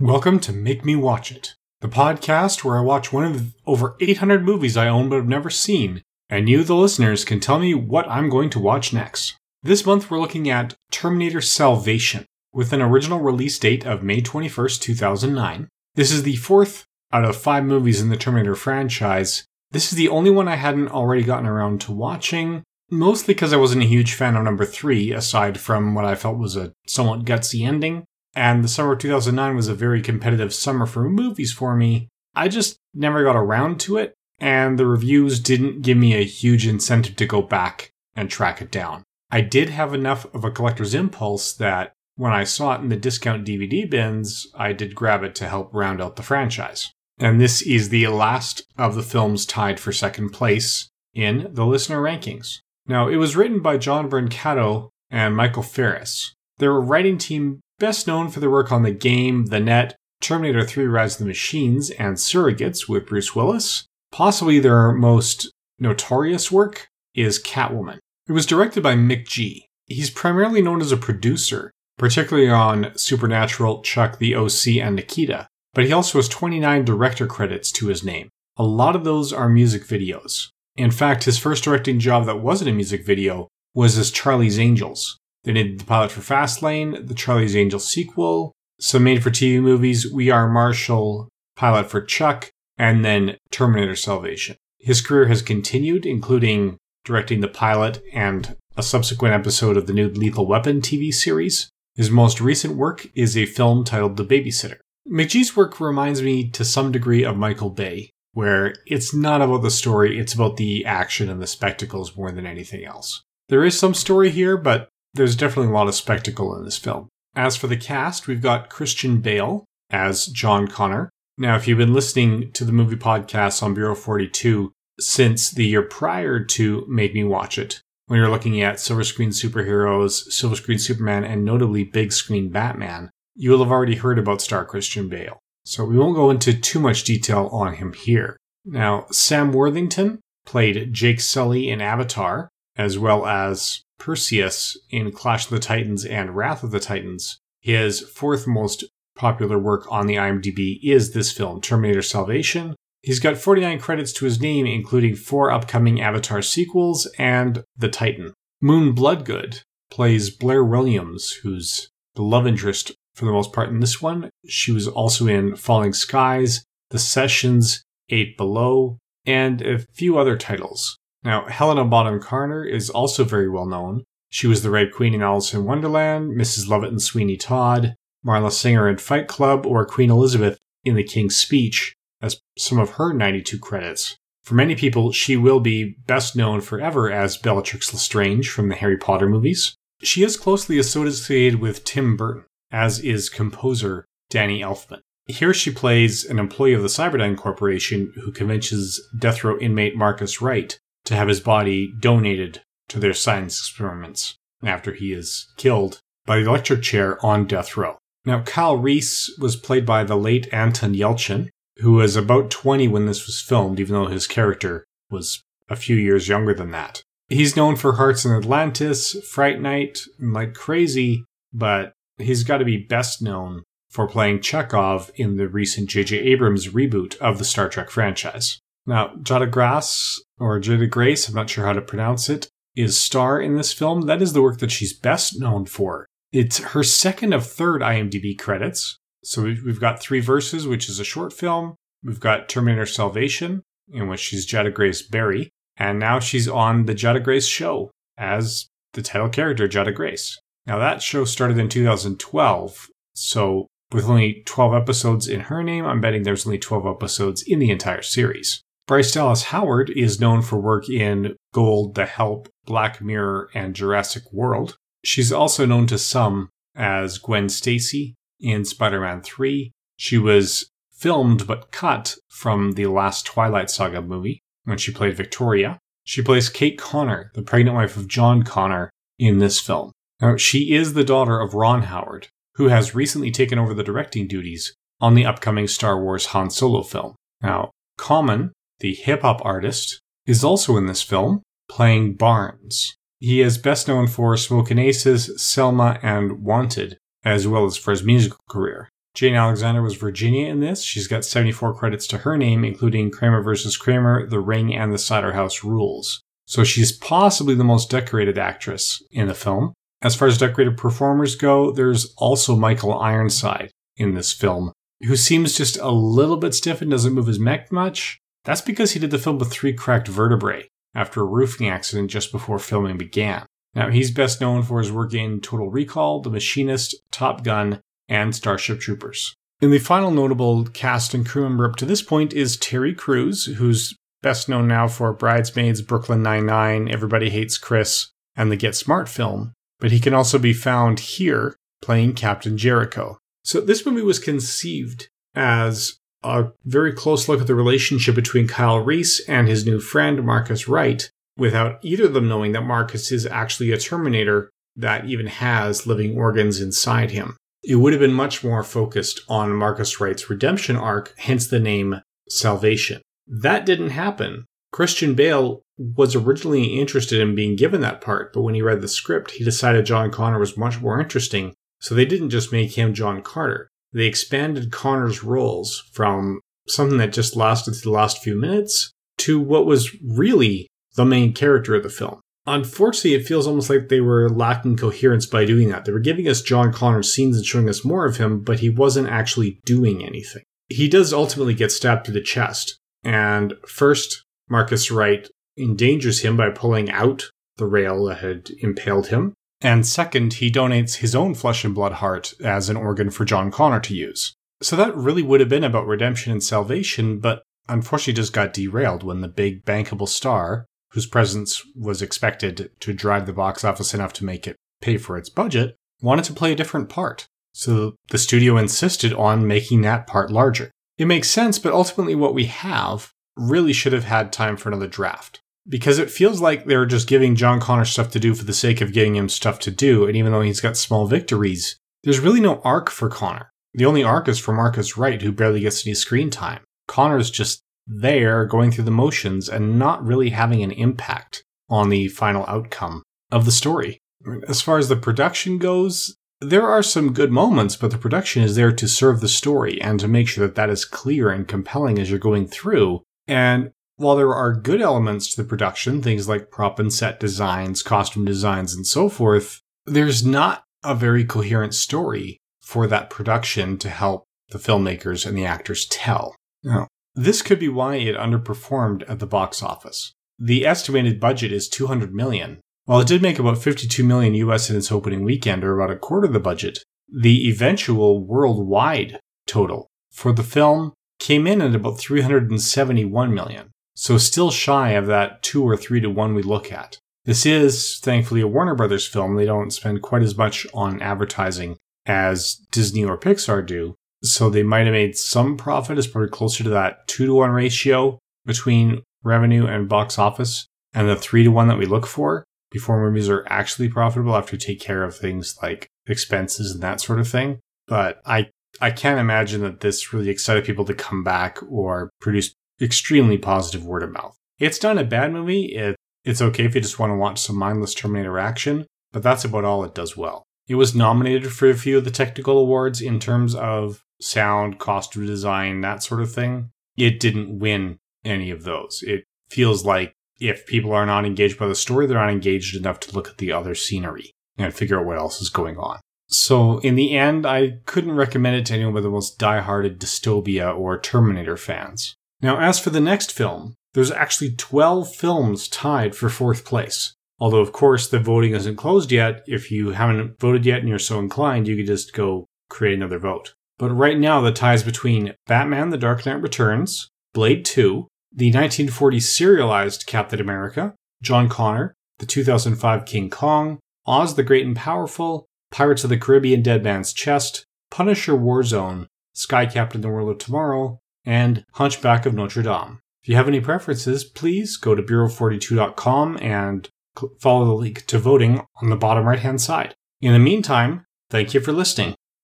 Welcome to Make Me Watch It, the podcast where I watch one of the over 800 movies I own but have never seen, and you, the listeners, can tell me what I'm going to watch next. This month we're looking at Terminator Salvation, with an original release date of May 21st, 2009. This is the fourth out of five movies in the Terminator franchise. This is the only one I hadn't already gotten around to watching, mostly because I wasn't a huge fan of number three, aside from what I felt was a somewhat gutsy ending and the summer of 2009 was a very competitive summer for movies for me. I just never got around to it, and the reviews didn't give me a huge incentive to go back and track it down. I did have enough of a collector's impulse that when I saw it in the discount DVD bins, I did grab it to help round out the franchise. And this is the last of the films tied for second place in the listener rankings. Now, it was written by John Brancato and Michael Ferris. Their writing team best known for their work on The Game, The Net, Terminator 3 Rise of the Machines, and Surrogates with Bruce Willis. Possibly their most notorious work is Catwoman. It was directed by McG. He's primarily known as a producer, particularly on Supernatural, Chuck, The OC, and Nikita, but he also has 29 director credits to his name. A lot of those are music videos. In fact, his first directing job that wasn't a music video was as Charlie's Angels, they did the pilot for Fastlane, the Charlie's Angels sequel, some made for TV movies, We Are Marshall, pilot for Chuck, and then Terminator Salvation. His career has continued, including directing the pilot and a subsequent episode of the new Lethal Weapon TV series. His most recent work is a film titled The Babysitter. McG's work reminds me to some degree of Michael Bay, where it's not about the story, it's about the action and the spectacles more than anything else. There is some story here, but there's definitely a lot of spectacle in this film. As for the cast, we've got Christian Bale as John Connor. Now, if you've been listening to the movie podcasts on Bureau 42 since the year prior to Make Me Watch It, when you're looking at silver screen superheroes, silver screen Superman, and notably big screen Batman, you will have already heard about star Christian Bale. So we won't go into too much detail on him here. Now, Sam Worthington played Jake Sully in Avatar, as well as Perseus in Clash of the Titans and Wrath of the Titans, his fourth most popular work on the IMDb is this film, Terminator Salvation. He's got 49 credits to his name, including four upcoming Avatar sequels and The Titan. Moon Bloodgood plays Blair Williams, who's the love interest for the most part in this one. She was also in Falling Skies, The Sessions, Eight Below, and a few other titles. Now, Helena Bonham Carter is also very well known. She was the Red Queen in Alice in Wonderland, Mrs. Lovett in Sweeney Todd, Marla Singer in Fight Club, or Queen Elizabeth in The King's Speech as some of her 92 credits. For many people, she will be best known forever as Bellatrix Lestrange from the Harry Potter movies. She is closely associated with Tim Burton, as is composer Danny Elfman. Here she plays an employee of the Cyberdyne Corporation who convinces death row inmate Marcus Wright to have his body donated to their science experiments after he is killed by the electric chair on death row. Now, Kyle Reese was played by the late Anton Yelchin, who was about 20 when this was filmed, even though his character was a few years younger than that. He's known for Hearts in Atlantis, Fright Night, and Like Crazy, but he's got to be best known for playing Chekhov in the recent J.J. Abrams reboot of the Star Trek franchise. Now, Jada Grass, or Jada Grace, I'm not sure how to pronounce it, is star in this film. That is the work that she's best known for. It's her second of third IMDb credits. So we've got Three Verses, which is a short film. We've got Terminator Salvation, in which she's Jada Grace Berry. And now she's on the Jada Grace show as the title character, Jada Grace. Now that show started in 2012. So with only 12 episodes in her name, I'm betting there's only 12 episodes in the entire series. Bryce Dallas Howard is known for work in Gold, The Help, Black Mirror, and Jurassic World. She's also known to some as Gwen Stacy in Spider Man 3. She was filmed but cut from the last Twilight Saga movie when she played Victoria. She plays Kate Connor, the pregnant wife of John Connor, in this film. Now, she is the daughter of Ron Howard, who has recently taken over the directing duties on the upcoming Star Wars Han Solo film. Now, Common the hip hop artist, is also in this film, playing Barnes. He is best known for Smokin' Aces, Selma, and Wanted, as well as for his musical career. Jane Alexander was Virginia in this. She's got 74 credits to her name, including Kramer vs. Kramer, The Ring, and The Cider House Rules. So she's possibly the most decorated actress in the film. As far as decorated performers go, there's also Michael Ironside in this film, who seems just a little bit stiff and doesn't move his neck much. That's because he did the film with three cracked vertebrae after a roofing accident just before filming began. Now, he's best known for his work in Total Recall, The Machinist, Top Gun, and Starship Troopers. And the final notable cast and crew member up to this point is Terry Crews, who's best known now for Bridesmaids, Brooklyn Nine-Nine, Everybody Hates Chris, and the Get Smart film. But he can also be found here playing Captain Jericho. So this movie was conceived as a very close look at the relationship between Kyle Reese and his new friend, Marcus Wright, without either of them knowing that Marcus is actually a Terminator that even has living organs inside him. It would have been much more focused on Marcus Wright's redemption arc, hence the name Salvation. That didn't happen. Christian Bale was originally interested in being given that part, but when he read the script, he decided John Connor was much more interesting, so they didn't just make him John Carter. They expanded Connor's roles from something that just lasted the last few minutes to what was really the main character of the film. Unfortunately, it feels almost like they were lacking coherence by doing that. They were giving us John Connor's scenes and showing us more of him, but he wasn't actually doing anything. He does ultimately get stabbed through the chest, and first, Marcus Wright endangers him by pulling out the rail that had impaled him. And second, he donates his own flesh and blood heart as an organ for John Connor to use. So that really would have been about redemption and salvation, but unfortunately just got derailed when the big bankable star, whose presence was expected to drive the box office enough to make it pay for its budget, wanted to play a different part. So the studio insisted on making that part larger. It makes sense, but ultimately what we have really should have had time for another draft because it feels like they're just giving John Connor stuff to do for the sake of getting him stuff to do. And even though he's got small victories, there's really no arc for Connor. The only arc is for Marcus Wright, who barely gets any screen time. Connor's just there going through the motions and not really having an impact on the final outcome of the story. As far as the production goes, there are some good moments, but the production is there to serve the story and to make sure that that is clear and compelling as you're going through. And while there are good elements to the production, things like prop and set designs, costume designs, and so forth, there's not a very coherent story for that production to help the filmmakers and the actors tell. Now, this could be why it underperformed at the box office. The estimated budget is 200 million. While it did make about 52 million US in its opening weekend, or about a quarter of the budget, the eventual worldwide total for the film came in at about 371 million. So still shy of that two or three to one we look at. This is thankfully a Warner Brothers film. They don't spend quite as much on advertising as Disney or Pixar do. So they might have made some profit. It's probably closer to that two to one ratio between revenue and box office and the three to one that we look for before movies are actually profitable after you take care of things like expenses and that sort of thing. But I I can't imagine that this really excited people to come back or produce extremely positive word of mouth. It's not a bad movie. It, it's okay if you just want to watch some mindless Terminator action, but that's about all it does well. It was nominated for a few of the technical awards in terms of sound, costume design, that sort of thing. It didn't win any of those. It feels like if people are not engaged by the story, they're not engaged enough to look at the other scenery and figure out what else is going on. So in the end, I couldn't recommend it to anyone but the most die-hearted Dystopia or Terminator fans. Now, as for the next film, there's actually 12 films tied for fourth place. Although, of course, the voting isn't closed yet. If you haven't voted yet and you're so inclined, you could just go create another vote. But right now, the ties between Batman The Dark Knight Returns, Blade 2, the 1940 serialized Captain America, John Connor, the 2005 King Kong, Oz the Great and Powerful, Pirates of the Caribbean Dead Man's Chest, Punisher Warzone, Sky Captain The World of Tomorrow, and Hunchback of Notre Dame. If you have any preferences, please go to Bureau42.com and follow the link to voting on the bottom right hand side. In the meantime, thank you for listening.